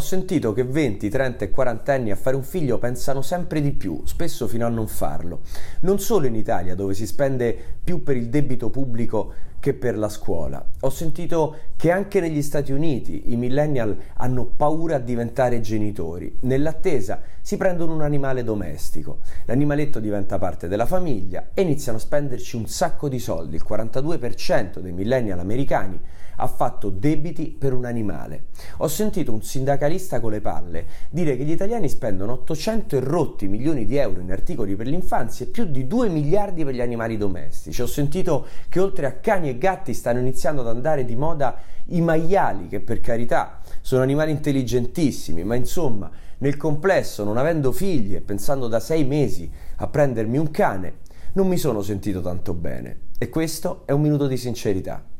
Ho sentito che 20, 30 e 40 anni a fare un figlio pensano sempre di più, spesso fino a non farlo. Non solo in Italia, dove si spende più per il debito pubblico che per la scuola. Ho sentito che anche negli Stati Uniti i millennial hanno paura a diventare genitori. Nell'attesa si prendono un animale domestico. L'animaletto diventa parte della famiglia e iniziano a spenderci un sacco di soldi. Il 42% dei millennial americani ha fatto debiti per un animale. Ho sentito un sindacalista con le palle dire che gli italiani spendono 800 e rotti milioni di euro in articoli per l'infanzia e più di 2 miliardi per gli animali domestici. Ho sentito che oltre a cani e gatti stanno iniziando ad andare di moda i maiali, che per carità sono animali intelligentissimi, ma insomma, nel complesso, non avendo figli e pensando da sei mesi a prendermi un cane, non mi sono sentito tanto bene. E questo è un minuto di sincerità.